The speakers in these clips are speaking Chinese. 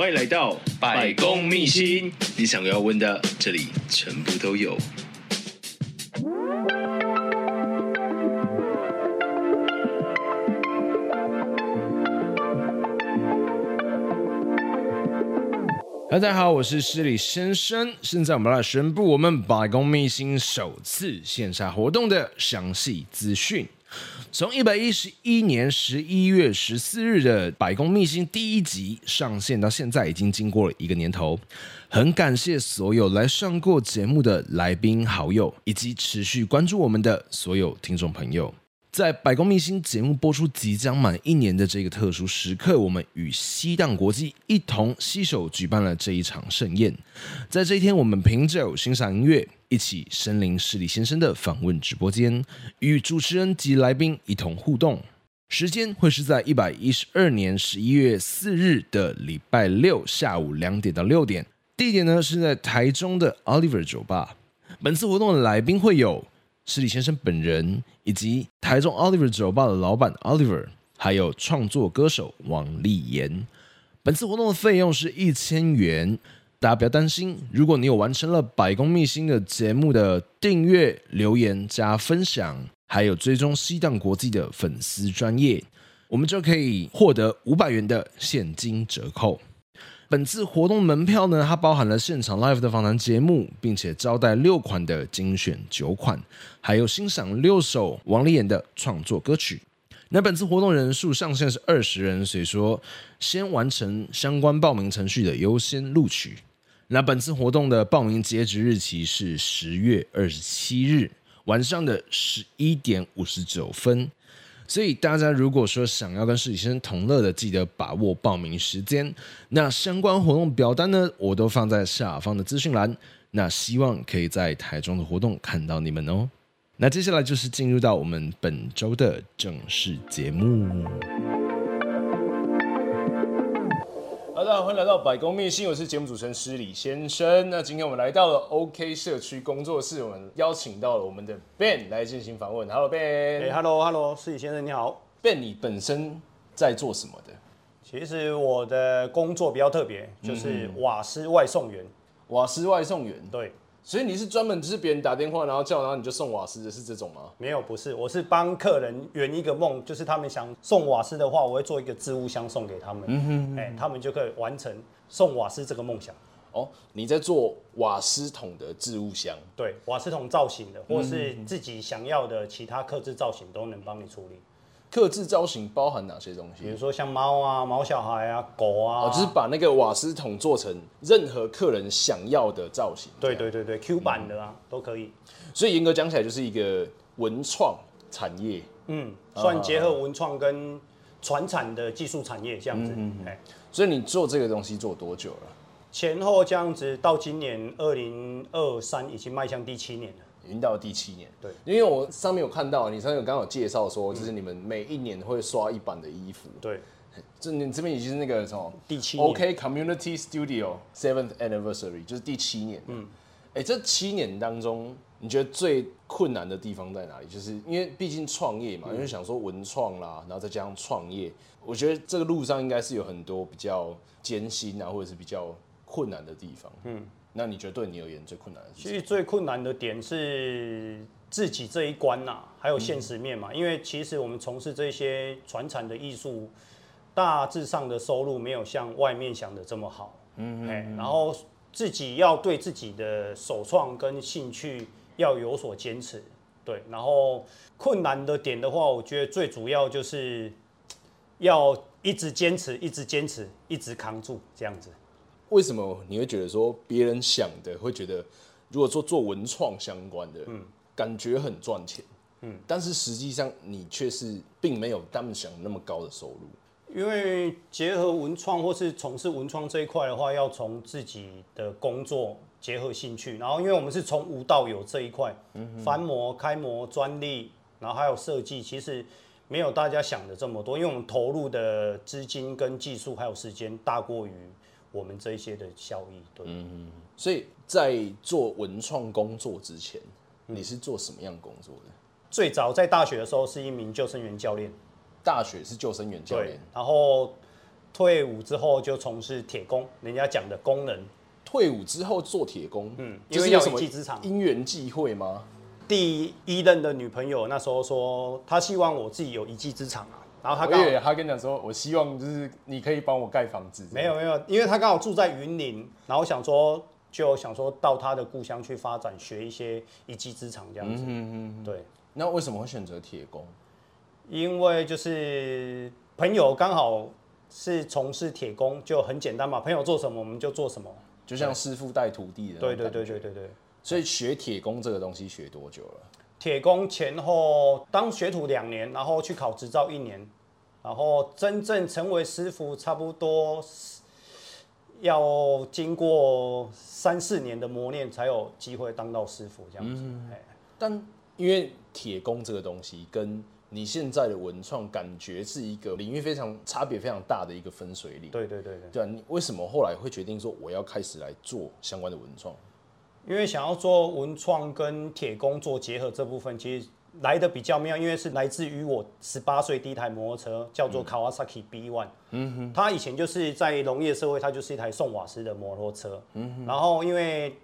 欢迎来到百工秘辛，你想要问的，这里全部都有。大家好，我是失礼先生。现在我们来宣布我们百工秘辛首次线下活动的详细资讯。从一百一十一年十一月十四日的《百工秘辛》第一集上线到现在，已经经过了一个年头。很感谢所有来上过节目的来宾、好友，以及持续关注我们的所有听众朋友。在《百工明星》节目播出即将满一年的这个特殊时刻，我们与西当国际一同携手举办了这一场盛宴。在这一天，我们品酒、欣赏音乐，一起身临失礼先生的访问直播间，与主持人及来宾一同互动。时间会是在一百一十二年十一月四日的礼拜六下午两点到六点，地点呢是在台中的 Oliver 酒吧。本次活动的来宾会有。是李先生本人，以及台中 Oliver 酒吧的老板 Oliver，还有创作歌手王立言。本次活动的费用是一千元，大家不要担心。如果你有完成了百工秘辛的节目的订阅、留言加分享，还有追踪西当国际的粉丝专业，我们就可以获得五百元的现金折扣。本次活动门票呢，它包含了现场 live 的访谈节目，并且招待六款的精选酒款，还有欣赏六首王立言的创作歌曲。那本次活动人数上限是二十人，所以说先完成相关报名程序的优先录取。那本次活动的报名截止日期是十月二十七日晚上的十一点五十九分。所以大家如果说想要跟世宇先生同乐的，记得把握报名时间。那相关活动表单呢，我都放在下方的资讯栏。那希望可以在台中的活动看到你们哦。那接下来就是进入到我们本周的正式节目。大家好，欢迎来到百公秘信，我是节目主持人施礼先生。那今天我们来到了 OK 社区工作室，我们邀请到了我们的 Ben 来进行访问。Hello Ben，Hello，Hello，施礼先生你好。Ben，你本身在做什么的？其实我的工作比较特别，就是瓦斯外送员。瓦斯外送员，对。所以你是专门就是别人打电话，然后叫，然后你就送瓦斯的，是这种吗？没有，不是，我是帮客人圆一个梦，就是他们想送瓦斯的话，我会做一个置物箱送给他们，嗯哼，哎，他们就可以完成送瓦斯这个梦想。哦，你在做瓦斯桶的置物箱？对，瓦斯桶造型的，或是自己想要的其他刻制造型都能帮你处理。客制造型包含哪些东西？比如说像猫啊、毛小孩啊、狗啊，哦，就是把那个瓦斯桶做成任何客人想要的造型。对对对对，Q 版的啊，嗯、都可以。所以严格讲起来，就是一个文创产业。嗯，算结合文创跟传产的技术产业这样子。嗯，嗯，所以你做这个东西做多久了？前后这样子，到今年二零二三已经迈向第七年了。已经到了第七年，对，因为我上面有看到，你上面有刚好介绍说，就是你们每一年会刷一版的衣服，对，这你这边已经是那个什么第七，OK Community Studio Seventh Anniversary，就是第七年，嗯，哎，这七年当中，你觉得最困难的地方在哪里？就是因为毕竟创业嘛，因为想说文创啦，然后再加上创业，我觉得这个路上应该是有很多比较艰辛啊，或者是比较困难的地方，嗯。那你觉得对你而言最困难的是？其实最困难的点是自己这一关呐，还有现实面嘛。嗯、因为其实我们从事这些传产的艺术，大致上的收入没有像外面想的这么好。嗯，嗯，嗯，然后自己要对自己的首创跟兴趣要有所坚持。对，然后困难的点的话，我觉得最主要就是要一直坚持，一直坚持，一直扛住这样子。为什么你会觉得说别人想的会觉得，如果说做文创相关的，嗯，感觉很赚钱，嗯，但是实际上你却是并没有他们想那么高的收入。因为结合文创或是从事文创这一块的话，要从自己的工作结合兴趣，然后因为我们是从无到有这一块，翻模、开模、专利，然后还有设计，其实没有大家想的这么多，因为我们投入的资金跟技术还有时间大过于我们这一些的效益。对，嗯，所以在做文创工作之前，你是做什么样工作的？最早在大学的时候是一名救生员教练，大学是救生员教练，然后退伍之后就从事铁工，人家讲的工人。退伍之后做铁工，嗯，因为要有一技之长。因缘际会吗？第一任的女朋友那时候说，她希望我自己有一技之长啊，然后他刚好，她跟你讲说，我希望就是你可以帮我盖房子。没有没有，因为他刚好住在云林，然后想说就想说到他的故乡去发展，学一些一技之长这样子。嗯嗯，对。那为什么会选择铁工？因为就是朋友刚好是从事铁工，就很简单嘛。朋友做什么我们就做什么，就像师傅带徒弟的。对对对对对对。所以学铁工这个东西学多久了？铁工前后当学徒两年，然后去考执照一年，然后真正成为师傅差不多要经过三四年的磨练，才有机会当到师傅这样子。嗯，但因为铁工这个东西跟你现在的文创感觉是一个领域非常差别非常大的一个分水岭。对对对对。对啊，你为什么后来会决定说我要开始来做相关的文创？因为想要做文创跟铁工做结合这部分，其实来的比较妙，因为是来自于我十八岁第一台摩托车叫做 Kawasaki B One。嗯哼。它以前就是在农业社会，它就是一台送瓦斯的摩托车。嗯哼。然后因为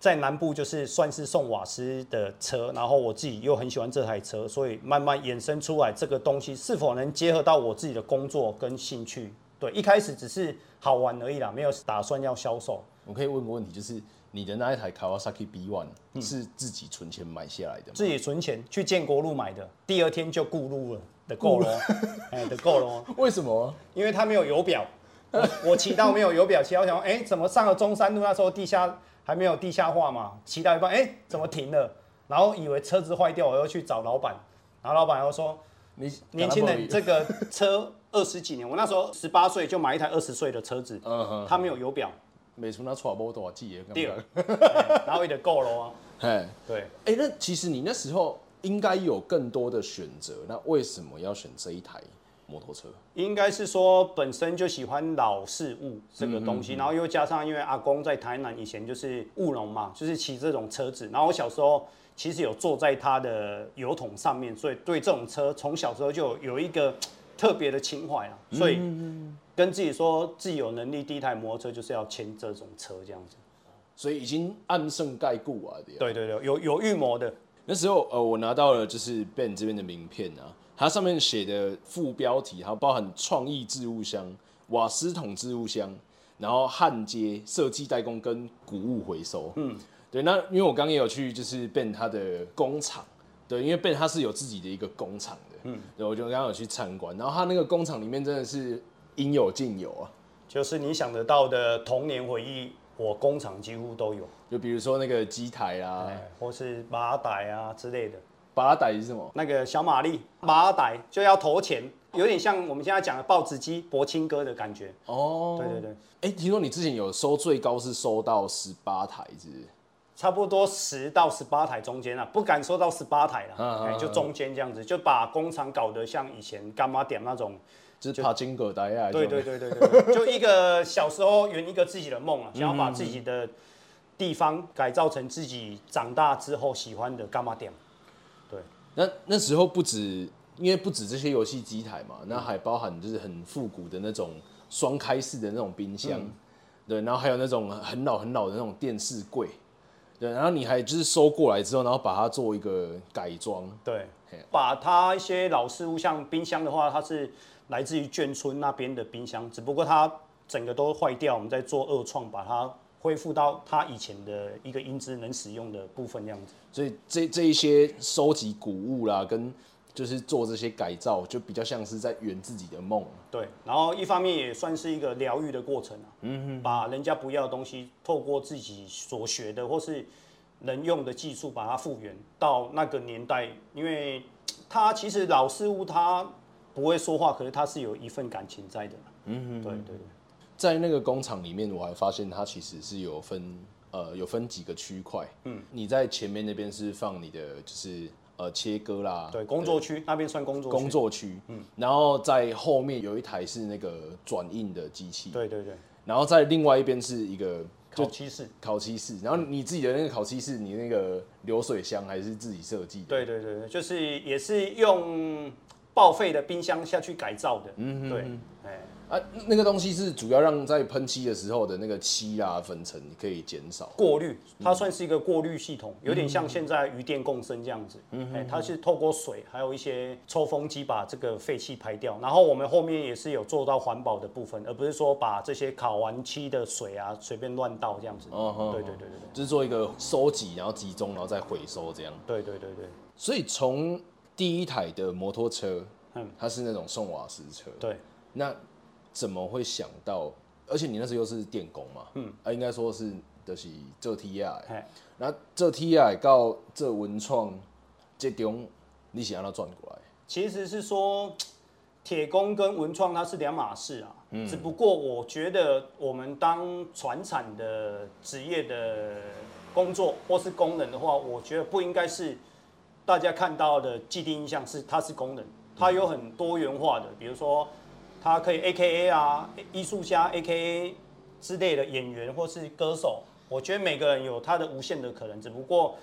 在南部就是算是送瓦斯的车，然后我自己又很喜欢这台车，所以慢慢衍生出来这个东西是否能结合到我自己的工作跟兴趣？对，一开始只是好玩而已啦，没有打算要销售。我可以问个问题，就是你的那一台 Kawasaki B One 是自己存钱买下来的吗？自己存钱去建国路买的，第二天就顾路了的够了，哎的够了。为什么？因为它没有油表，我 骑到没有油表，骑到想哎、欸，怎么上了中山路那时候地下。还没有地下化嘛？骑到一半，哎、欸，怎么停了？然后以为车子坏掉，我又去找老板，然后老板又说：“你年轻人，这个车二十几年，我那时候十八岁就买一台二十岁的车子，嗯哼，它没有油表，没出那错不多少记也对，然后也得够了啊。哎，对，哎、欸，那其实你那时候应该有更多的选择，那为什么要选这一台？摩托车？应该是说本身就喜欢老事物这个东西，然后又加上因为阿公在台南以前就是务农嘛，就是骑这种车子，然后我小时候其实有坐在他的油桶上面，所以对这种车从小时候就有一个特别的情怀啊，所以跟自己说自己有能力，第一台摩托车就是要签这种车这样子，所以已经暗胜盖故啊，对对对，有有预谋的。那时候呃，我拿到了就是 Ben 这边的名片啊。它上面写的副标题，它包含创意置物箱、瓦斯桶置物箱，然后焊接、设计代工跟古物回收。嗯，对。那因为我刚刚也有去，就是 Ben 他的工厂，对，因为 Ben 他是有自己的一个工厂的。嗯，对，我就刚刚有去参观，然后他那个工厂里面真的是应有尽有啊，就是你想得到的童年回忆，我工厂几乎都有。就比如说那个机台啊，或是马仔啊之类的。马仔是什么？那个小马力马仔就要投钱，有点像我们现在讲的报纸机、博青哥的感觉。哦，对对对。哎、欸，听说你之前有收最高是收到十八台是不是？差不多十到十八台中间啊，不敢说到十八台了，哎、啊欸，就中间这样子，就把工厂搞得像以前干妈点那种，就是爬金阁台啊。对对对对对，就一个小时候圆一个自己的梦啊，想要把自己的地方改造成自己长大之后喜欢的柑仔店。那那时候不止，因为不止这些游戏机台嘛，那还包含就是很复古的那种双开式的那种冰箱，嗯、对，然后还有那种很老很老的那种电视柜，对，然后你还就是收过来之后，然后把它做一个改装，对，把它一些老事物，像冰箱的话，它是来自于眷村那边的冰箱，只不过它整个都坏掉，我们在做二创，把它。恢复到它以前的一个音质能使用的部分，这样子。所以这这一些收集古物啦，跟就是做这些改造，就比较像是在圆自己的梦。对，然后一方面也算是一个疗愈的过程啊。嗯哼，把人家不要的东西，透过自己所学的或是能用的技术，把它复原到那个年代。因为它其实老事物它不会说话，可是他是有一份感情在的。嗯哼，对对对。在那个工厂里面，我还发现它其实是有分呃有分几个区块。嗯，你在前面那边是放你的就是呃切割啦，对，工作区那边算工作工作区。嗯，然后在后面有一台是那个转印的机器。对对对。然后在另外一边是一个烤漆室，烤漆室。然后你自己的那个烤漆室，你那个流水箱还是自己设计的？对对对，就是也是用报废的冰箱下去改造的。嗯哼，对，哎。啊，那个东西是主要让在喷漆的时候的那个漆啊粉尘可以减少过滤，它算是一个过滤系统，有点像现在鱼电共生这样子。嗯哼，它是透过水还有一些抽风机把这个废气排掉。然后我们后面也是有做到环保的部分，而不是说把这些烤完漆的水啊随便乱倒这样子。哦，对对对对对，就是做一个收集，然后集中，然后再回收这样。对对对对。所以从第一台的摩托车，嗯，它是那种送瓦斯车。对，那。怎么会想到？而且你那时候又是电工嘛，嗯，啊，应该说是就是做 T I，那做 T I 到这文创这中，你想让它转过来？其实是说铁工跟文创它是两码事啊，嗯，只不过我觉得我们当传产的职业的工作或是工人的话，我觉得不应该是大家看到的既定印象是它是工人，它有很多元化的，比如说。它可以 A K A 啊，艺术家 A K A 之类的演员或是歌手，我觉得每个人有他的无限的可能。只不过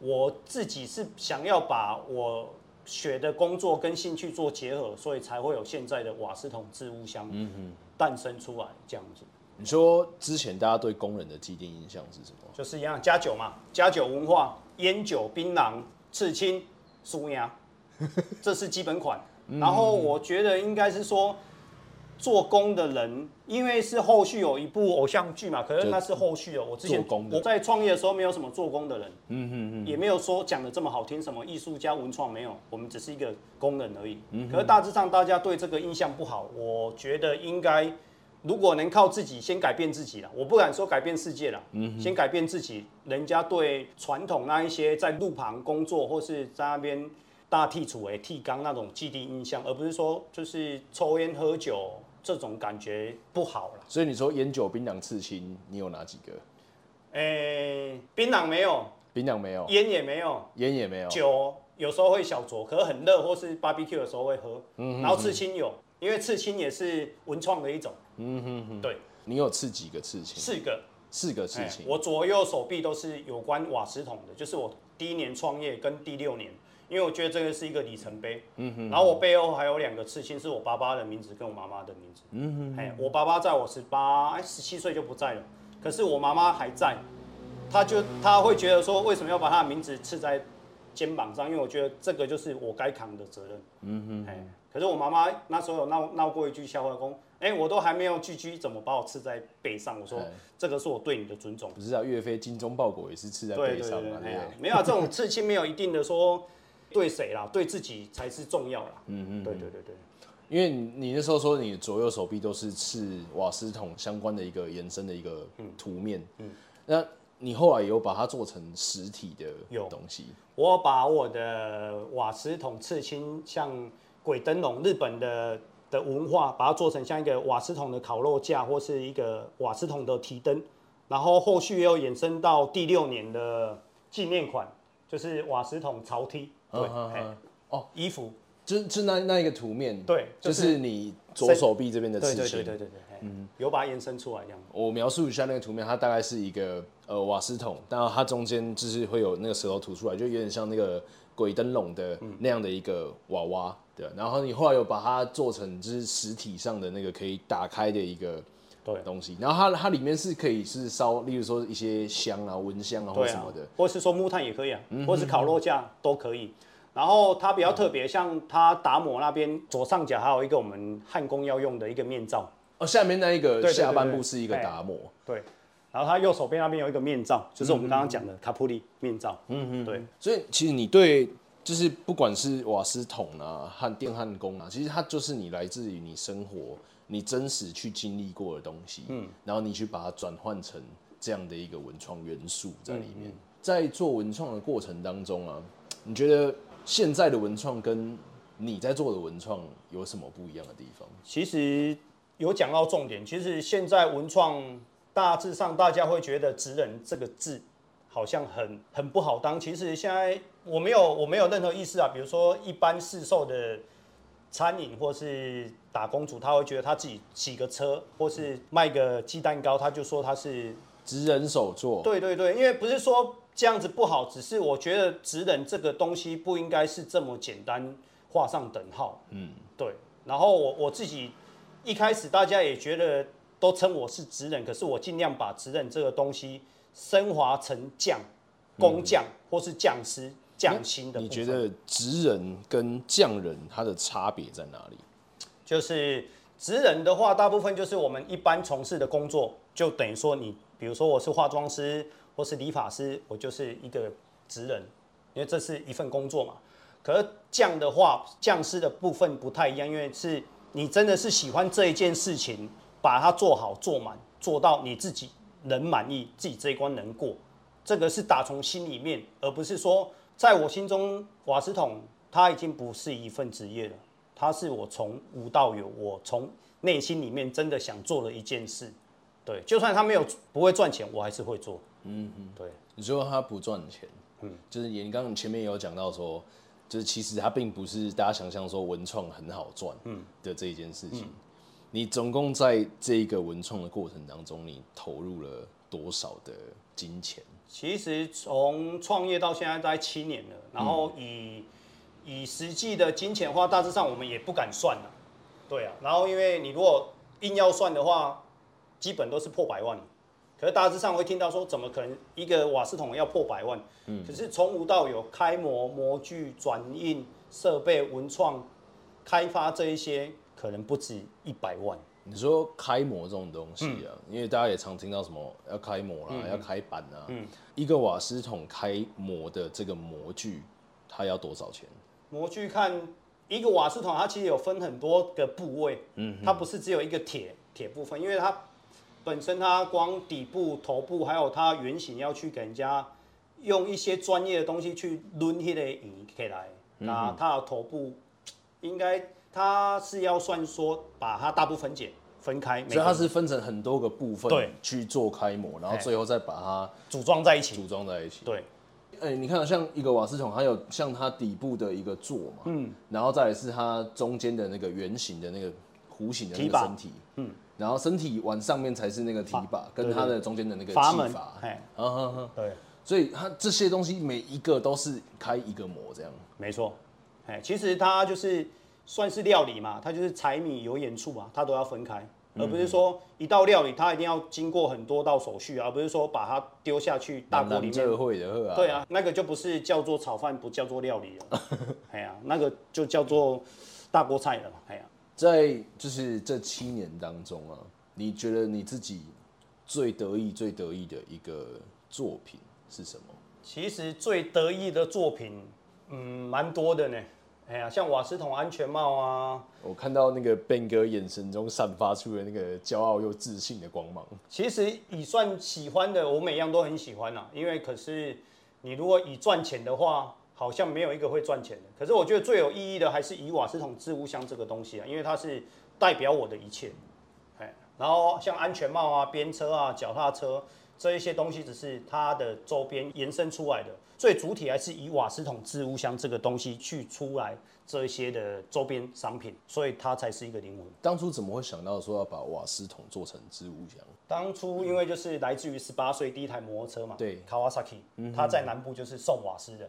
我自己是想要把我学的工作跟兴趣做结合，所以才会有现在的瓦斯桶置物箱诞生出来这样子。你说之前大家对工人的既定印象是什么？就是一样加酒嘛，加酒文化，烟酒、槟榔、刺青、苏牙，这是基本款。然后我觉得应该是说。做工的人，因为是后续有一部偶像剧嘛，可是那是后续哦。我之前我在创业的时候没有什么做工的人，嗯嗯嗯，也没有说讲的这么好听，什么艺术家、文创没有，我们只是一个工人而已。嗯，可是大致上大家对这个印象不好，我觉得应该如果能靠自己先改变自己了，我不敢说改变世界了，嗯，先改变自己，人家对传统那一些在路旁工作或是在那边大剔除诶剃缸那种既定印象，而不是说就是抽烟喝酒。这种感觉不好了，所以你说烟酒槟榔刺青，你有哪几个？诶，槟榔没有，槟榔没有，烟也没有，烟也没有，酒有时候会小酌，可是很热或是 barbecue 的时候会喝。嗯，然后刺青有，因为刺青也是文创的一种。嗯哼哼，对。你有刺几个刺青？四个，四个刺青。我左右手臂都是有关瓦斯桶的，就是我第一年创业跟第六年。因为我觉得这个是一个里程碑，嗯哼，然后我背后还有两个刺青，是我爸爸的名字跟我妈妈的名字，嗯哼，哎，我爸爸在我十八哎十七岁就不在了，可是我妈妈还在，他就他会觉得说，为什么要把他的名字刺在肩膀上？因为我觉得这个就是我该扛的责任，嗯哼，哎，可是我妈妈那时候有闹闹过一句笑话，说，哎，我都还没有聚居，怎么把我刺在背上？我说这个是我对你的尊重。不是啊，岳飞精忠报国也是刺在背上嘛，对，没有这种刺青没有一定的说。对谁啦？对自己才是重要啦。嗯嗯，对对对对。因为你那时候说你左右手臂都是刺瓦斯桶相关的一个延伸的一个图面。嗯。那你后来有把它做成实体的东西？我把我的瓦斯桶刺青，像鬼灯笼，日本的的文化，把它做成像一个瓦斯桶的烤肉架，或是一个瓦斯桶的提灯。然后后续又衍生到第六年的纪念款，就是瓦斯桶潮梯。对，哦，衣服就是就那那一个图面，对，就是你左手臂这边的刺青，对对对对对，嗯，有把它延伸出来这样。我描述一下那个图面，它大概是一个呃瓦斯桶，但它中间就是会有那个舌头吐出来，就有点像那个鬼灯笼的那样的一个娃娃，对。然后你后来有把它做成就是实体上的那个可以打开的一个。对东西，然后它它里面是可以是烧，例如说一些香啊、蚊香啊或什么的，或是说木炭也可以啊，嗯、或是烤肉架都可以。然后它比较特别，像它达摩那边左上角还有一个我们焊工要用的一个面罩。哦，下面那一个下半部是一个打磨。对，然后它右手边那边有一个面罩，就是我们刚刚讲的卡普里面罩。嗯嗯，对。所以其实你对就是不管是瓦斯桶啊、焊电焊工啊，其实它就是你来自于你生活。你真实去经历过的东西，嗯，然后你去把它转换成这样的一个文创元素在里面，在做文创的过程当中啊，你觉得现在的文创跟你在做的文创有什么不一样的地方？其实有讲到重点，其实现在文创大致上大家会觉得“职人”这个字好像很很不好当。其实现在我没有我没有任何意思啊，比如说一般市售的餐饮或是打工族，他会觉得他自己洗个车或是卖个鸡蛋糕，他就说他是职人手作。对对对，因为不是说这样子不好，只是我觉得“职人”这个东西不应该是这么简单。画上等号，嗯，对。然后我我自己一开始大家也觉得都称我是职人，可是我尽量把职人这个东西升华成匠、工匠或是匠师、匠心的。你觉得职人跟匠人他的差别在哪里？就是职人的话，大部分就是我们一般从事的工作，就等于说你，比如说我是化妆师或是理发师，我就是一个职人，因为这是一份工作嘛。可是匠的话，匠师的部分不太一样，因为是你真的是喜欢这一件事情，把它做好做满，做到你自己能满意，自己这一关能过，这个是打从心里面，而不是说在我心中瓦斯桶它已经不是一份职业了，它是我从无到有，我从内心里面真的想做的一件事。对，就算它没有不会赚钱，我还是会做。嗯嗯，对。你说它不赚钱，嗯，就是你刚刚前面也有讲到说。就是其实它并不是大家想象说文创很好赚嗯的这一件事情。你总共在这一个文创的过程当中，你投入了多少的金钱？其实从创业到现在大概七年了，然后以以实际的金钱的话，大致上我们也不敢算了。对啊，然后因为你如果硬要算的话，基本都是破百万。可是大致上会听到说，怎么可能一个瓦斯桶要破百万？嗯，可是从无到有，开模、模具、转印、设备、文创、开发这一些，可能不止一百万。你说开模这种东西啊，嗯、因为大家也常听到什么要开模啦，嗯、要开板啊。嗯，一个瓦斯桶开模的这个模具，它要多少钱？模具看一个瓦斯桶，它其实有分很多个部位。嗯，它不是只有一个铁铁部分，因为它。本身它光底部、头部，还有它圆形，要去给人家用一些专业的东西去抡那个仪起来。那它的头部应该它是要算说把它大部分解分开，所以它是分成很多个部分对。去做开模，然后最后再把它组装在一起。组装在一起。对。哎，你看像一个瓦斯桶，还有像它底部的一个座嘛，嗯，然后再来是它中间的那个圆形的那个弧形的那个身体，嗯。然后身体往上面才是那个提把，跟它的中间的那个气阀，哎，嗯哼哼，对，所以它这些东西每一个都是开一个模这样，没错，哎，其实它就是算是料理嘛，它就是柴米油盐醋啊，它都要分开，而不是说一道料理它一定要经过很多道手续，而不是说把它丢下去大锅里面，对啊，那个就不是叫做炒饭，不叫做料理了，哎呀，那个就叫做大锅菜了，哎呀。在就是这七年当中啊，你觉得你自己最得意、最得意的一个作品是什么？其实最得意的作品，嗯，蛮多的呢。哎呀，像瓦斯桶安全帽啊，我看到那个 Ben 哥眼神中散发出的那个骄傲又自信的光芒。其实以算喜欢的，我每样都很喜欢啊。因为可是你如果以赚钱的话。好像没有一个会赚钱的，可是我觉得最有意义的还是以瓦斯桶置物箱这个东西啊，因为它是代表我的一切，哎，然后像安全帽啊、边车啊、脚踏车这一些东西，只是它的周边延伸出来的，最主体还是以瓦斯桶置物箱这个东西去出来这一些的周边商品，所以它才是一个灵魂。当初怎么会想到说要把瓦斯桶做成置物箱？当初因为就是来自于十八岁第一台摩托车嘛，对，Kawasaki，他在南部就是送瓦斯的，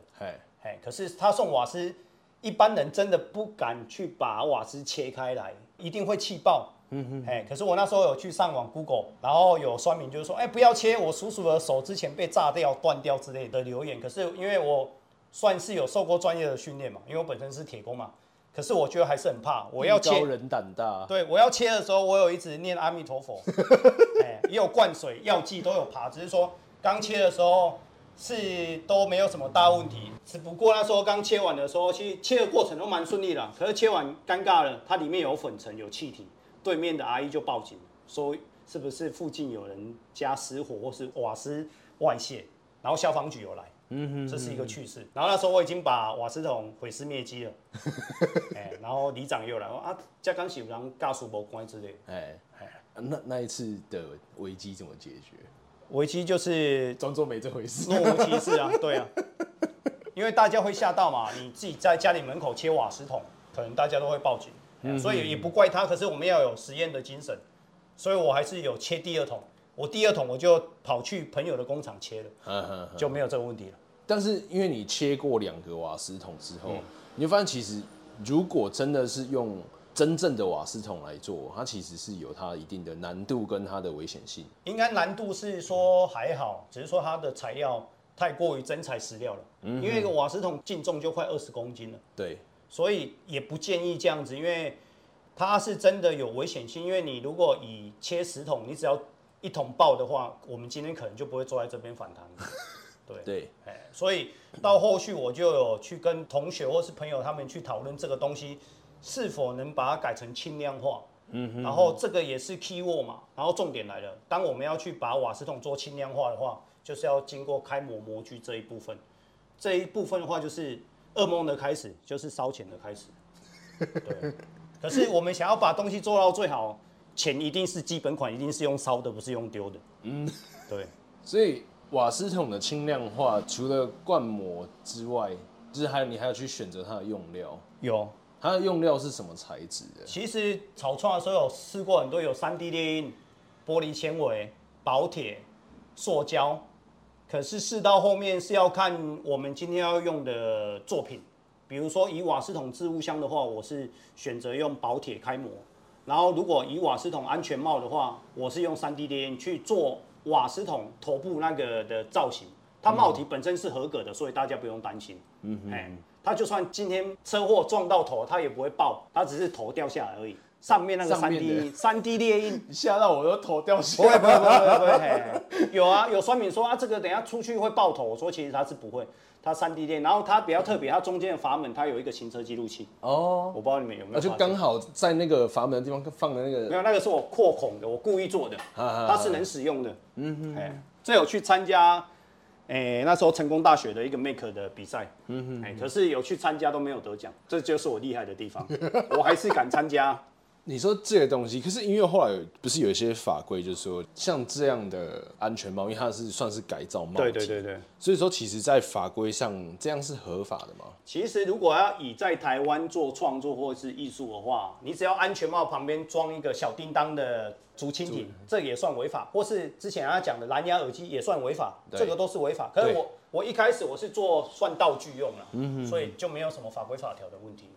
可是他送瓦斯，一般人真的不敢去把瓦斯切开来，一定会气爆。嗯哼，可是我那时候有去上网 Google，然后有酸民就是说，哎，不要切，我叔叔的手之前被炸掉、断掉之类的留言。可是因为我算是有受过专业的训练嘛，因为我本身是铁工嘛，可是我觉得还是很怕。我要切，人胆大。对，我要切的时候，我有一直念阿弥陀佛，哎也有灌水、药剂都有爬，只是说刚切的时候。是都没有什么大问题，只不过那时候刚切完的时候，其实切的过程都蛮顺利的。可是切完尴尬了，它里面有粉尘、有气体，对面的阿姨就报警，说是不是附近有人家失火或是瓦斯外泄，然后消防局有来，嗯哼，这是一个趣事。然后那时候我已经把瓦斯桶毁尸灭迹了，哎，然后里长又来说啊，这刚是有人告诉我关之类，哎哎，那那一次的危机怎么解决？危机就是装作没这回事，若无其事啊，对啊，因为大家会吓到嘛，你自己在家里门口切瓦斯桶，可能大家都会报警，嗯、所以也不怪他。可是我们要有实验的精神，所以我还是有切第二桶。我第二桶我就跑去朋友的工厂切了，呵呵呵就没有这个问题了。但是因为你切过两个瓦斯桶之后，嗯、你就发现其实如果真的是用真正的瓦斯桶来做，它其实是有它一定的难度跟它的危险性。应该难度是说还好，只是说它的材料太过于真材实料了。嗯，因为一个瓦斯桶净重就快二十公斤了。对，所以也不建议这样子，因为它是真的有危险性。因为你如果以切十桶，你只要一桶爆的话，我们今天可能就不会坐在这边反弹。对对，哎所以到后续我就有去跟同学或是朋友他们去讨论这个东西是否能把它改成轻量化。嗯哼。然后这个也是 key word 嘛。然后重点来了，当我们要去把瓦斯桶做轻量化的话，就是要经过开模模具这一部分。这一部分的话，就是噩梦的开始，就是烧钱的开始。对。可是我们想要把东西做到最好。钱一定是基本款，一定是用烧的，不是用丢的。嗯，对。所以瓦斯桶的轻量化，除了灌模之外，就是还有你还要去选择它的用料。有，它的用料是什么材质的？其实草创的时候有试过很多，有三 D 列印、玻璃纤维、薄铁、塑胶。可是试到后面是要看我们今天要用的作品。比如说以瓦斯桶置物箱的话，我是选择用薄铁开模。然后，如果以瓦斯桶安全帽的话，我是用 3D 打印去做瓦斯桶头部那个的造型。它帽体本身是合格的，所以大家不用担心。嗯哼，哎，它就算今天车祸撞到头，它也不会爆，它只是头掉下来而已。上面那个三 D 三 D 猎印吓到我都头掉下来。不会不会不会不会。有啊，有酸民说啊，这个等下出去会爆头。我说其实它是不会。它三 D 电，然后它比较特别，它中间的阀门它有一个行车记录器。哦，我不知道你们有没有。就刚好在那个阀门的地方放的那个。没有，那个是我扩孔的，我故意做的，它是能使用的。嗯哼，哎，这有去参加，哎，那时候成功大学的一个 Make 的比赛。嗯哼，哎，可是有去参加都没有得奖，这就是我厉害的地方，我还是敢参加。你说这个东西，可是因为后来不是有一些法规，就是说像这样的安全帽，因为它是算是改造帽，对对对对，所以说其实，在法规上这样是合法的吗？其实如果要以在台湾做创作或是艺术的话，你只要安全帽旁边装一个小叮当的竹蜻蜓，这也算违法，或是之前他讲的蓝牙耳机也算违法，这个都是违法。可是我我一开始我是做算道具用了，嗯哼，所以就没有什么法规法条的问题。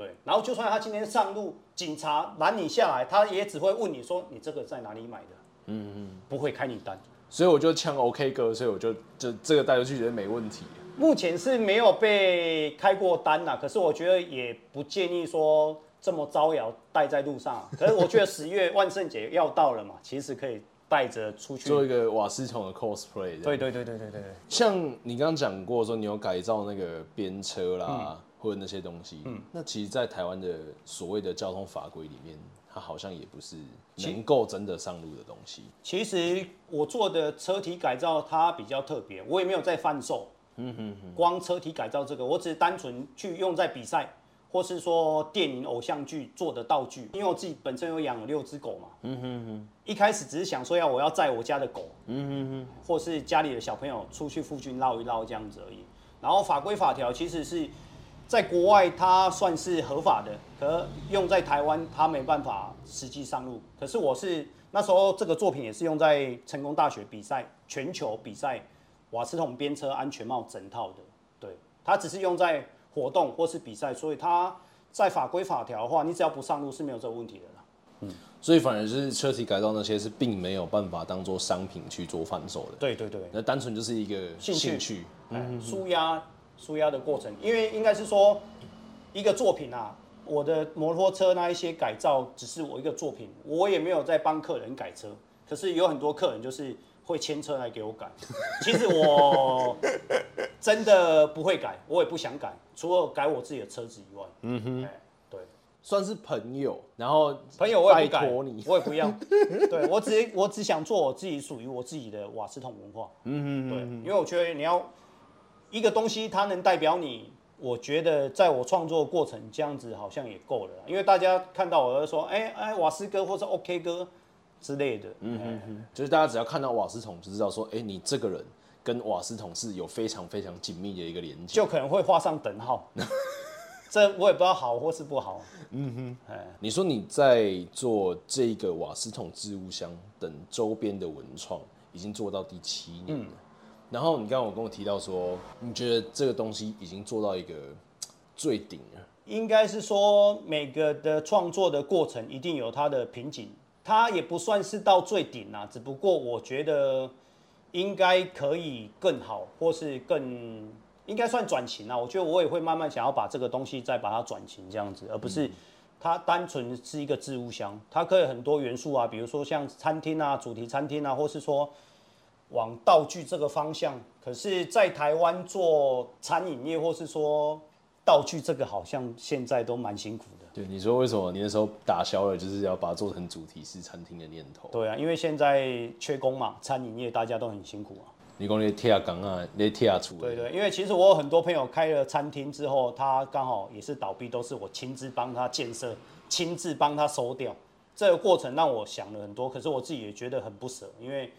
对，然后就算他今天上路，警察拦你下来，他也只会问你说：“你这个在哪里买的？”嗯嗯，不会开你单。所以我就呛 OK 哥，所以我就就这个带出去觉得没问题。目前是没有被开过单呐，可是我觉得也不建议说这么招摇带在路上。可是我觉得十月 万圣节要到了嘛，其实可以带着出去做一个瓦斯桶的 cosplay。对对对对对对对。像你刚刚讲过说你有改造那个边车啦。嗯或者那些东西，嗯，那其实，在台湾的所谓的交通法规里面，它好像也不是能够真的上路的东西。其实我做的车体改造它比较特别，我也没有在贩售，嗯哼哼。光车体改造这个，我只是单纯去用在比赛，或是说电影偶像剧做的道具。因为我自己本身有养了六只狗嘛，嗯哼哼。一开始只是想说要我要载我家的狗，嗯哼哼，或是家里的小朋友出去附近绕一绕这样子而已。然后法规法条其实是。在国外，它算是合法的，可用在台湾，它没办法实际上路。可是我是那时候这个作品也是用在成功大学比赛，全球比赛瓦斯桶边车安全帽整套的。对，它只是用在活动或是比赛，所以它在法规法条的话，你只要不上路是没有这个问题的啦。嗯，所以反而是车体改造那些是并没有办法当做商品去做贩售的。对对对，那单纯就是一个兴趣，嗯，舒压。舒压的过程，因为应该是说一个作品啊，我的摩托车那一些改造只是我一个作品，我也没有在帮客人改车。可是有很多客人就是会牵车来给我改，其实我真的不会改，我也不想改，除了改我自己的车子以外。嗯哼，对，算是朋友，然后朋友我也不改，我也不要。对，我只我只想做我自己属于我自己的瓦斯桶文化。嗯哼，对，因为我觉得你要。一个东西它能代表你，我觉得在我创作的过程这样子好像也够了，因为大家看到我就说，哎、欸、哎、欸，瓦斯哥或是 OK 哥之类的，嗯哼哼，就是大家只要看到瓦斯桶就知道说，哎、欸，你这个人跟瓦斯桶是有非常非常紧密的一个连接，就可能会画上等号。这我也不知道好或是不好。嗯哼，哎，你说你在做这个瓦斯桶置物箱等周边的文创，已经做到第七年了。嗯、然后你刚刚我跟我提到说，你觉得这个东西已经做到一个最顶了？应该是说每个的创作的过程一定有它的瓶颈，它也不算是到最顶啊，只不过我觉得应该可以更好，或是更。应该算转型啊，我觉得我也会慢慢想要把这个东西再把它转型这样子，而不是它单纯是一个置物箱，它可以很多元素啊，比如说像餐厅啊、主题餐厅啊，或是说往道具这个方向。可是，在台湾做餐饮业或是说道具这个，好像现在都蛮辛苦的。对，你说为什么你那时候打消了，就是要把它做成主题式餐厅的念头？对啊，因为现在缺工嘛，餐饮业大家都很辛苦啊。你讲你贴工啊，你贴出。对对，因为其实我有很多朋友开了餐厅之后，他刚好也是倒闭，都是我亲自帮他建设，亲自帮他收掉。这个过程让我想了很多，可是我自己也觉得很不舍，因为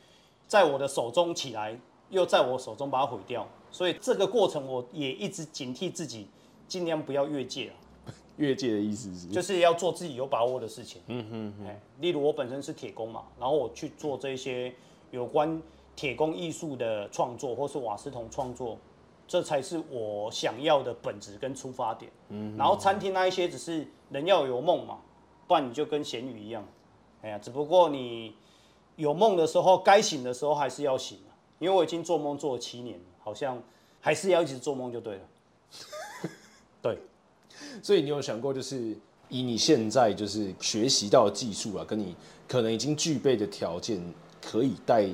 在我的手中起来，又在我手中把它毁掉，所以这个过程我也一直警惕自己，尽量不要越界啊。越界的意思是？就是要做自己有把握的事情。嗯哼哼。例如我本身是铁工嘛，然后我去做这些有关。铁工艺术的创作，或是瓦斯桶创作，这才是我想要的本质跟出发点。嗯，然后餐厅那一些只是人要有梦嘛，不然你就跟咸鱼一样。哎呀，只不过你有梦的时候，该醒的时候还是要醒。因为我已经做梦做了七年，好像还是要一直做梦就对了。对，所以你有想过，就是以你现在就是学习到的技术啊，跟你可能已经具备的条件，可以带。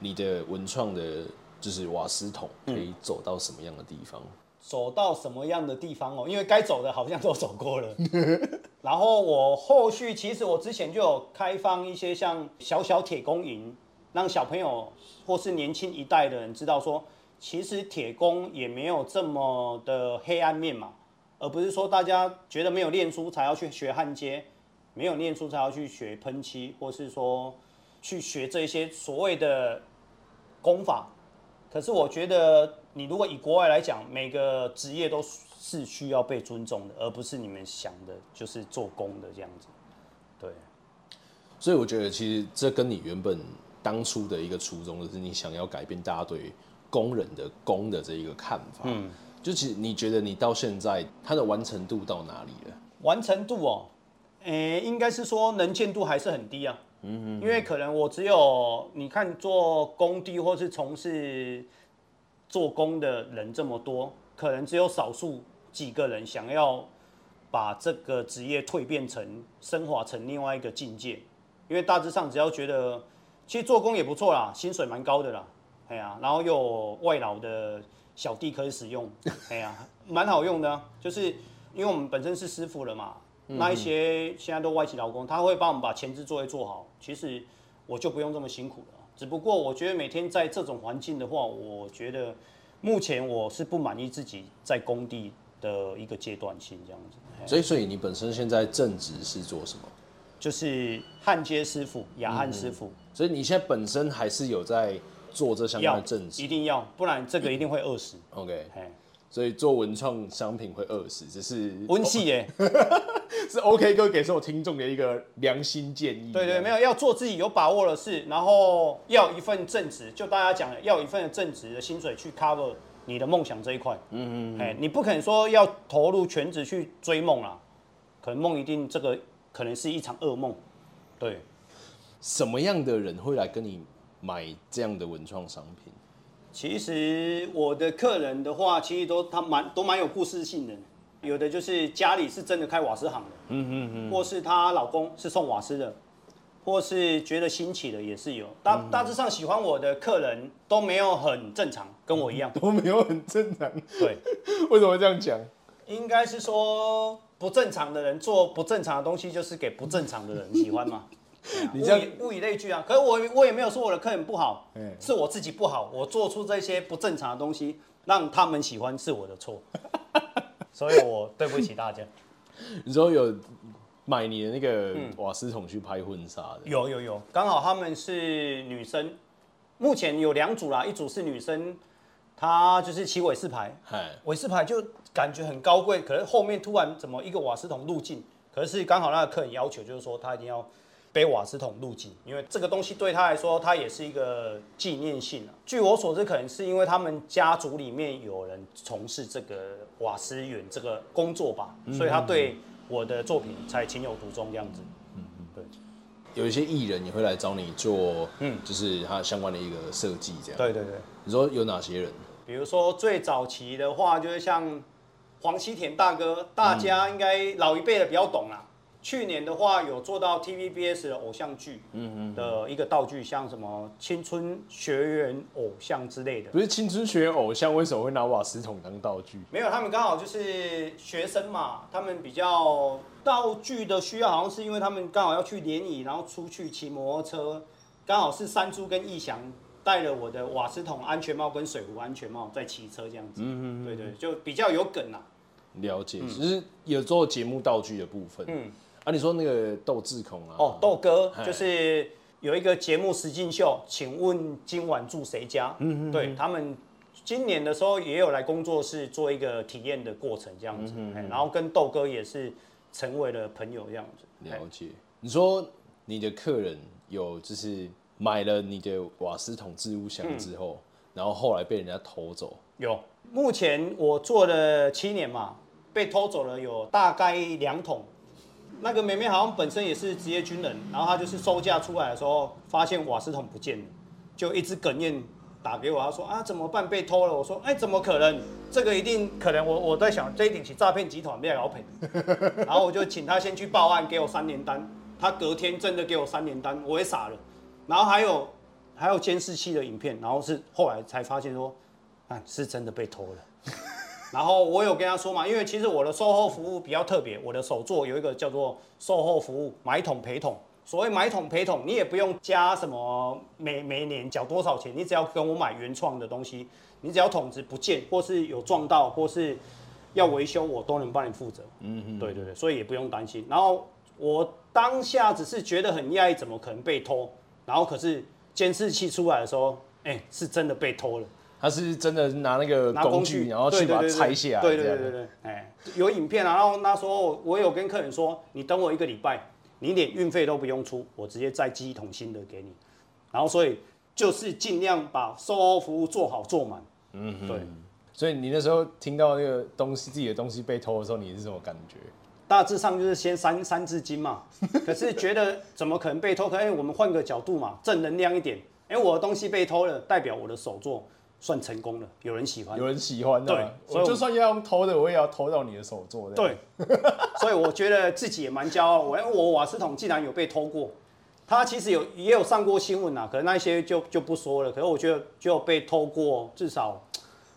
你的文创的，就是瓦斯桶，可以走到什么样的地方？嗯、走到什么样的地方哦？因为该走的好像都走过了。然后我后续其实我之前就有开放一些像小小铁工营，让小朋友或是年轻一代的人知道说，其实铁工也没有这么的黑暗面嘛，而不是说大家觉得没有念书才要去学焊接，没有念书才要去学喷漆，或是说去学这些所谓的。工法，可是我觉得你如果以国外来讲，每个职业都是需要被尊重的，而不是你们想的，就是做工的这样子。对，所以我觉得其实这跟你原本当初的一个初衷，就是你想要改变大家对工人的工的这一个看法。嗯，就其实你觉得你到现在它的完成度到哪里了？完成度哦，诶、欸，应该是说能见度还是很低啊。嗯，因为可能我只有你看做工地或是从事做工的人这么多，可能只有少数几个人想要把这个职业蜕变成升华成另外一个境界。因为大致上只要觉得其实做工也不错啦，薪水蛮高的啦，哎呀，然后又有外劳的小弟可以使用，哎呀，蛮好用的啊，就是因为我们本身是师傅了嘛。那一些现在都外籍劳工，他会帮我们把前置作业做好。其实我就不用这么辛苦了。只不过我觉得每天在这种环境的话，我觉得目前我是不满意自己在工地的一个阶段性这样子。所以，所以你本身现在正职是做什么？就是焊接师傅、雅焊师傅。所以你现在本身还是有在做这相关的正职？一定要，不然这个一定会饿死。OK。所以做文创商品会饿死，只是 温系耶，是 OK 哥给所有听众的一个良心建议。对对，没有要做自己有把握的事，然后要一份正职，就大家讲的要一份正职的薪水去 cover 你的梦想这一块。嗯嗯，哎，你不可能说要投入全职去追梦啦，可能梦一定这个可能是一场噩梦。对，什么样的人会来跟你买这样的文创商品？其实我的客人的话，其实都他蛮都蛮有故事性的，有的就是家里是真的开瓦斯行的，嗯嗯嗯，或是她老公是送瓦斯的，或是觉得新奇的也是有。大大致上喜欢我的客人都没有很正常，跟我一样 都没有很正常。对，为什么会这样讲？应该是说不正常的人做不正常的东西，就是给不正常的人喜欢嘛。你这样物以物以类聚啊。可是我我也没有说我的客人不好，嗯是我自己不好，我做出这些不正常的东西，让他们喜欢是我的错，所以我对不起大家。你说有买你的那个瓦斯桶去拍婚纱的，有有有，刚好他们是女生，目前有两组啦，一组是女生，她就是骑伟士牌，嗨，伟士牌就感觉很高贵，可是后面突然怎么一个瓦斯桶入境，可是刚好那个客人要求就是说他一定要背瓦斯桶入镜，因为这个东西对他来说，他也是一个纪念性啊。据我所知，可能是因为他们家族里面有人从事这个瓦斯员这个工作吧，所以他对我的作品才情有独钟这样子。有一些艺人也会来找你做，嗯，就是他相关的一个设计这样。对对对。你说有哪些人？比如说最早期的话，就是像黄西田大哥，大家应该老一辈的比较懂啦。去年的话，有做到 TVBS 的偶像剧，嗯嗯，的一个道具，像什么青春学员偶像之类的。不是青春学员偶像，为什么会拿瓦斯桶当道具？没有，他们刚好就是学生嘛，他们比较道具的需要，好像是因为他们刚好要去联谊，然后出去骑摩托车，刚好是山猪跟义祥带了我的瓦斯桶、安全帽跟水壶安全帽在骑车这样子。嗯嗯，对对，就比较有梗啊。了解，就是有做节目道具的部分。嗯，啊，你说那个豆智孔啊？哦，豆哥就是有一个节目实境秀，请问今晚住谁家？嗯嗯，对他们今年的时候也有来工作室做一个体验的过程这样子，嘿然后跟豆哥也是成为了朋友这样子。了解。你说你的客人有就是买了你的瓦斯桶置物箱之后，然后后来被人家偷走，有，目前我做了七年嘛，被偷走了有大概两桶。那个妹妹好像本身也是职业军人，然后她就是收假出来的时候，发现瓦斯桶不见了，就一直哽咽打给我，她说啊怎么办被偷了？我说哎怎么可能？这个一定可能我我在想这一定是诈骗集团被老赔，然后我就请她先去报案，给我三联单。她隔天真的给我三联单，我也傻了。然后还有还有监视器的影片，然后是后来才发现说，啊是真的被偷了。然后我有跟他说嘛，因为其实我的售后服务比较特别，我的手作有一个叫做售后服务买桶陪桶。所谓买桶陪桶，你也不用加什么每每年缴多少钱，你只要跟我买原创的东西，你只要桶子不见或是有撞到或是要维修，我都能帮你负责。嗯嗯，对对对，所以也不用担心。然后我当下只是觉得很讶异，怎么可能被偷？然后可是监视器出来的时候，哎，是真的被偷了。他是真的拿那个工具，然后去把它拆下来。对对对对对，哎，有影片啊。然后那时候我有跟客人说，你等我一个礼拜，你连运费都不用出，我直接再寄一桶新的给你。然后所以就是尽量把售后服务做好做满。嗯哼，对。所以你那时候听到那个东西自己的东西被偷的时候，你是什么感觉？大致上就是先三三字经嘛。可是觉得怎么可能被偷？可哎，我们换个角度嘛，正能量一点。哎，我的东西被偷了，代表我的手作。算成功了，有人喜欢，有人喜欢的。对，所以就算要用偷的，我也要偷到你的手做的。对，所以我觉得自己也蛮骄傲。我我瓦斯桶既然有被偷过，他其实有也有上过新闻啊，可能那些就就不说了。可是我觉得就被偷过，至少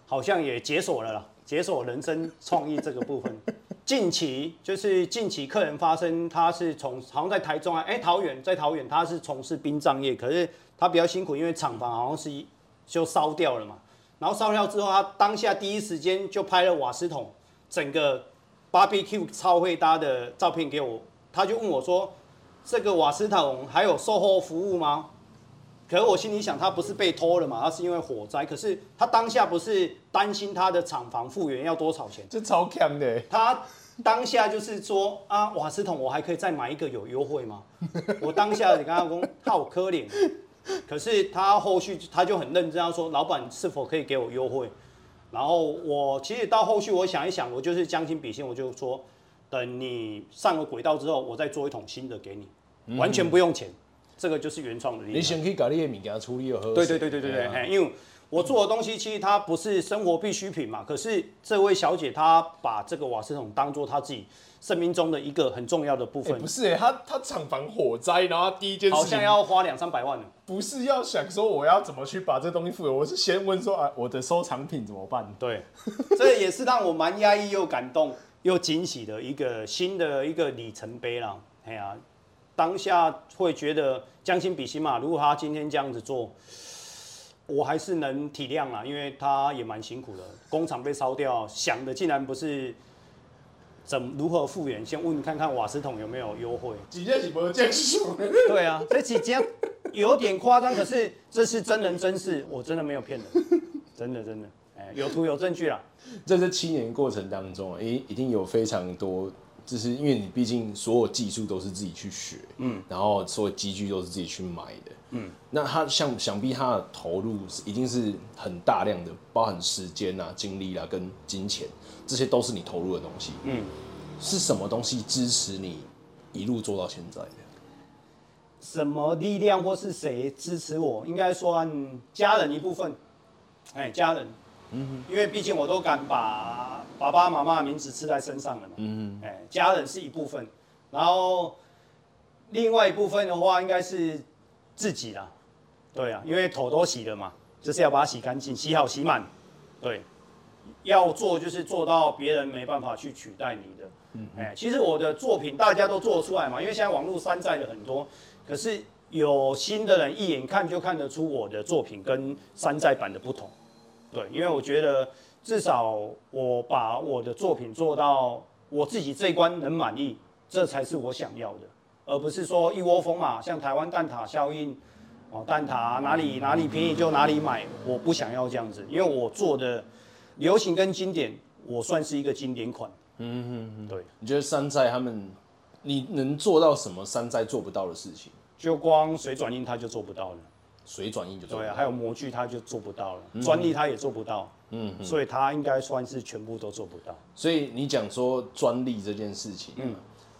好像也解锁了啦，解锁人生创意这个部分。近期就是近期客人发生，他是从好像在台中啊，哎、欸、桃园在桃园，他是从事殡葬业，可是他比较辛苦，因为厂房好像是。就烧掉了嘛，然后烧掉之后，他当下第一时间就拍了瓦斯桶整个 barbecue 超会搭的照片给我，他就问我说：“这个瓦斯桶还有售后服务吗？”可是我心里想，他不是被偷了嘛，他是因为火灾。可是他当下不是担心他的厂房复原要多少钱？这超强的。他当下就是说啊，瓦斯桶我还可以再买一个有优惠吗？我当下你跟他讲，他好可怜。可是他后续他就很认真，他说：“老板是否可以给我优惠？”然后我其实到后续我想一想，我就是将心比心，我就说：“等你上了轨道之后，我再做一桶新的给你，完全不用钱。”这个就是原创的。你先可以搞那些物件处理好。对对对对对对，因为我做的东西其实它不是生活必需品嘛。可是这位小姐她把这个瓦斯桶当做她自己生命中的一个很重要的部分。不是哎，她她厂房火灾，然后第一件事好像要花两三百万呢。不是要想说我要怎么去把这东西复原，我是先问说啊，我的收藏品怎么办？对，这也是让我蛮压抑又感动又惊喜的一个新的一个里程碑啦。哎呀，当下会觉得将心比心嘛。如果他今天这样子做，我还是能体谅啦，因为他也蛮辛苦的，工厂被烧掉，想的竟然不是怎如何复原，先问看看瓦斯桶有没有优惠。几件几波件数？对啊，这几件有点夸张，可是这是真人真事，我真的没有骗人，真的真的，哎，有图有证据啦。在这七年过程当中，哎，一定有非常多。就是因为你毕竟所有技术都是自己去学，嗯，然后所有机具都是自己去买的，嗯，那他像想必他的投入一定是很大量的，包含时间啊、精力啊跟金钱，这些都是你投入的东西，嗯，是什么东西支持你一路做到现在的？什么力量或是谁支持我？应该算家人一部分，哎，家人，嗯哼，因为毕竟我都敢把。爸爸妈妈的名字刺在身上了嘛？嗯嗯。哎，家人是一部分，然后另外一部分的话，应该是自己啦。对啊，因为头都洗了嘛，就是要把它洗干净，洗好洗满。对，要做就是做到别人没办法去取代你的。嗯。哎，其实我的作品大家都做得出来嘛，因为现在网络山寨的很多，可是有心的人一眼看就看得出我的作品跟山寨版的不同。对，因为我觉得。至少我把我的作品做到我自己这一关能满意，这才是我想要的，而不是说一窝蜂嘛，像台湾蛋挞效应，哦，蛋挞哪里哪里便宜就哪里买，我不想要这样子，因为我做的流行跟经典，我算是一个经典款。嗯嗯嗯，对。你觉得山寨他们，你能做到什么山寨做不到的事情？就光水转印他就做不到了。水转印就做不到。对啊，还有模具他就做不到了，专利他也做不到。嗯，所以他应该算是全部都做不到。所以你讲说专利这件事情，嗯，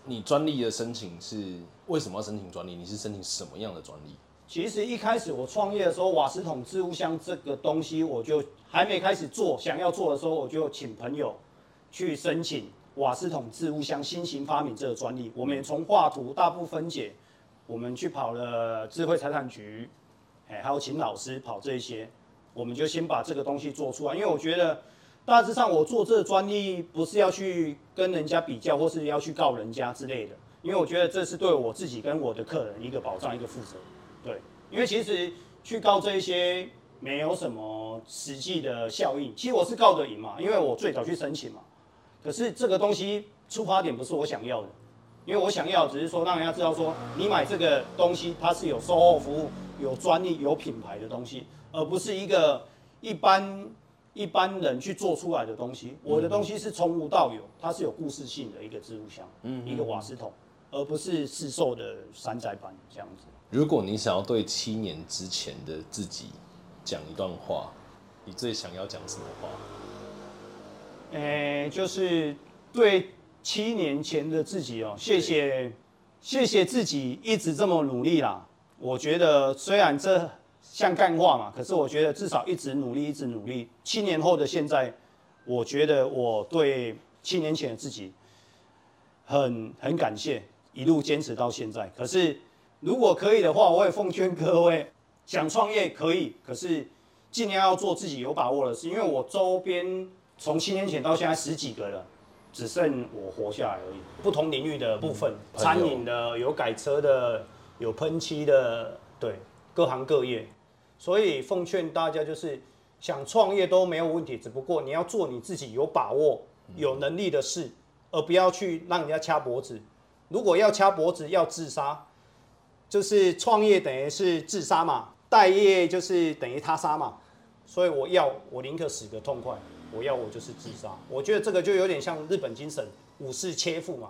你专利的申请是为什么要申请专利？你是申请什么样的专利？其实一开始我创业的时候，瓦斯桶置物箱这个东西我就还没开始做，想要做的时候，我就请朋友去申请瓦斯桶置物箱新型发明这个专利。我们从画图、大部分解，我们去跑了智慧财产局，哎，还有请老师跑这些。我们就先把这个东西做出来，因为我觉得大致上我做这个专利不是要去跟人家比较，或是要去告人家之类的，因为我觉得这是对我自己跟我的客人一个保障，一个负责。对，因为其实去告这一些没有什么实际的效应。其实我是告得赢嘛，因为我最早去申请嘛。可是这个东西出发点不是我想要的，因为我想要只是说让人家知道说你买这个东西它是有售后服务、有专利、有品牌的东西。而不是一个一般一般人去做出来的东西。我的东西是从无到有，它是有故事性的一个置物箱，嗯，一个瓦斯桶，而不是市售的山寨版这样子。如果你想要对七年之前的自己讲一段话，你最想要讲什么话？诶、就是对七年前的自己哦，谢谢谢谢自己一直这么努力啦。我觉得虽然这。像干话嘛，可是我觉得至少一直努力，一直努力。七年后的现在，我觉得我对七年前的自己很很感谢，一路坚持到现在。可是如果可以的话，我也奉劝各位，想创业可以，可是尽量要做自己有把握的事。因为我周边从七年前到现在十几个了，只剩我活下来而已。不同领域的部分，嗯、餐饮的，有改车的，有喷漆的，对，各行各业。所以奉劝大家，就是想创业都没有问题，只不过你要做你自己有把握、有能力的事，而不要去让人家掐脖子。如果要掐脖子，要自杀，就是创业等于是自杀嘛，待业就是等于他杀嘛。所以我要，我宁可死个痛快。我要，我就是自杀。我觉得这个就有点像日本精神，武士切腹嘛。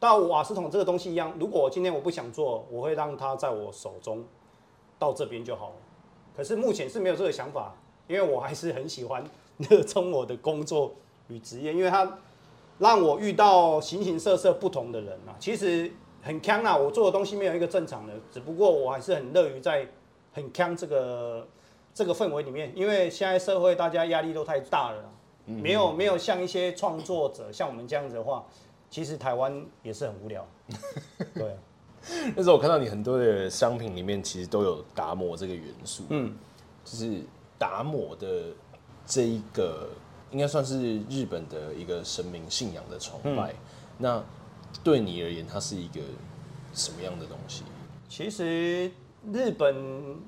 到瓦斯桶这个东西一样，如果今天我不想做，我会让它在我手中。到这边就好了，可是目前是没有这个想法，因为我还是很喜欢热衷我的工作与职业，因为它让我遇到形形色色不同的人啊。其实很锵啊，我做的东西没有一个正常的，只不过我还是很乐于在很锵这个这个氛围里面，因为现在社会大家压力都太大了，没有没有像一些创作者像我们这样子的话，其实台湾也是很无聊，对啊。那时候我看到你很多的商品里面，其实都有达摩这个元素。嗯，就是达摩的这一个，应该算是日本的一个神明信仰的崇拜。嗯、那对你而言，它是一个什么样的东西？其实日本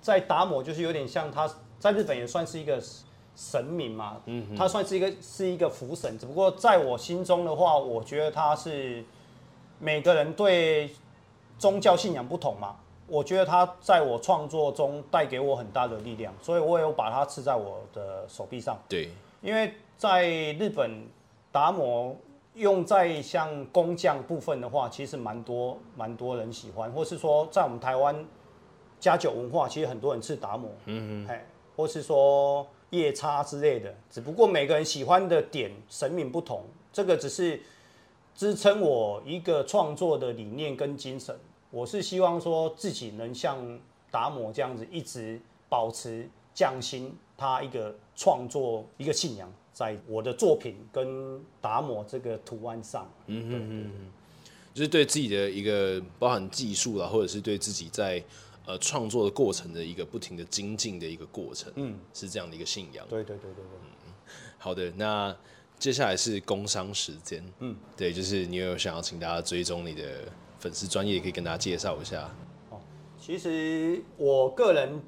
在达摩就是有点像他在日本也算是一个神明嘛，嗯，他算是一个是一个福神，只不过在我心中的话，我觉得他是每个人对宗教信仰不同嘛，我觉得他在我创作中带给我很大的力量，所以我有把它刺在我的手臂上。对，因为在日本达摩。用在像工匠部分的话，其实蛮多蛮多人喜欢，或是说在我们台湾家酒文化，其实很多人吃达摩，嗯嗯，或是说夜叉之类的，只不过每个人喜欢的点神明不同，这个只是支撑我一个创作的理念跟精神。我是希望说自己能像达摩这样子，一直保持匠心，他一个创作一个信仰。在我的作品跟打磨这个图案上，嗯嗯嗯，就是对自己的一个包含技术啦，或者是对自己在呃创作的过程的一个不停的精进的一个过程，嗯，是这样的一个信仰。对对对对对，嗯，好的，那接下来是工商时间，嗯，对，就是你有想要请大家追踪你的粉丝专业，可以跟大家介绍一下。哦，其实我个人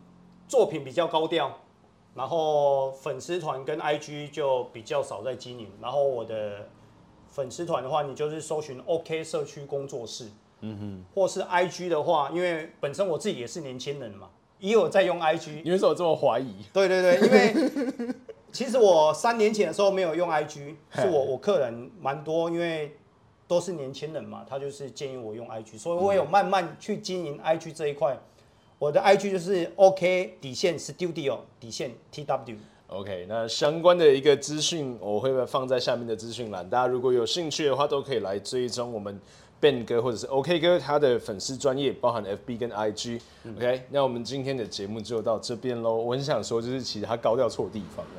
作品比较高调。然后粉丝团跟 IG 就比较少在经营。然后我的粉丝团的话，你就是搜寻 OK 社区工作室，嗯哼，或是 IG 的话，因为本身我自己也是年轻人嘛，也有在用 IG。你为什么这么怀疑？对对对，因为 其实我三年前的时候没有用 IG，是我我客人蛮多，因为都是年轻人嘛，他就是建议我用 IG，所以我有慢慢去经营 IG 这一块。我的 IG 就是 OK 底线 Studio 底线 TW。OK，那相关的一个资讯我会放在下面的资讯栏，大家如果有兴趣的话，都可以来追踪我们 Ben 哥或者是 OK 哥他的粉丝专业，包含 FB 跟 IG。OK，、那我们今天的节目就到这边喽。我很想说，就是其实他高调错地方了。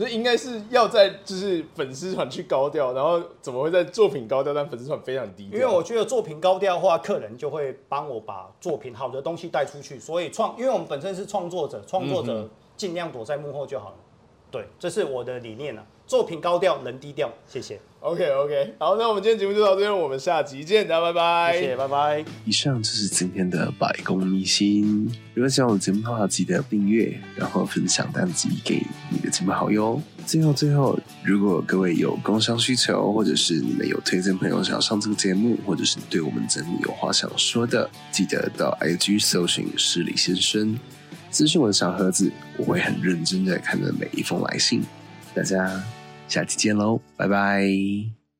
所以应该是要在就是粉丝团去高调，然后怎么会在作品高调，但粉丝团非常低调？因为我觉得作品高调的话，客人就会帮我把作品好的东西带出去。所以创，因为我们本身是创作者，创作者尽量躲在幕后就好了。嗯、对，这是我的理念啊。作品高调，人低调。谢谢。OK OK，好，那我们今天节目就到这边，我们下集见，大家拜拜。谢谢，拜拜。以上就是今天的百工秘辛。如果喜欢我的节目的话，记得订阅，然后分享单集给你的亲朋好友。最后最后，如果各位有工商需求，或者是你们有推荐朋友想要上这个节目，或者是对我们节目有话想说的，记得到 IG 搜寻失礼先生，私讯我的小盒子，我会很认真的看着每一封来信。大家。下期见喽，拜拜。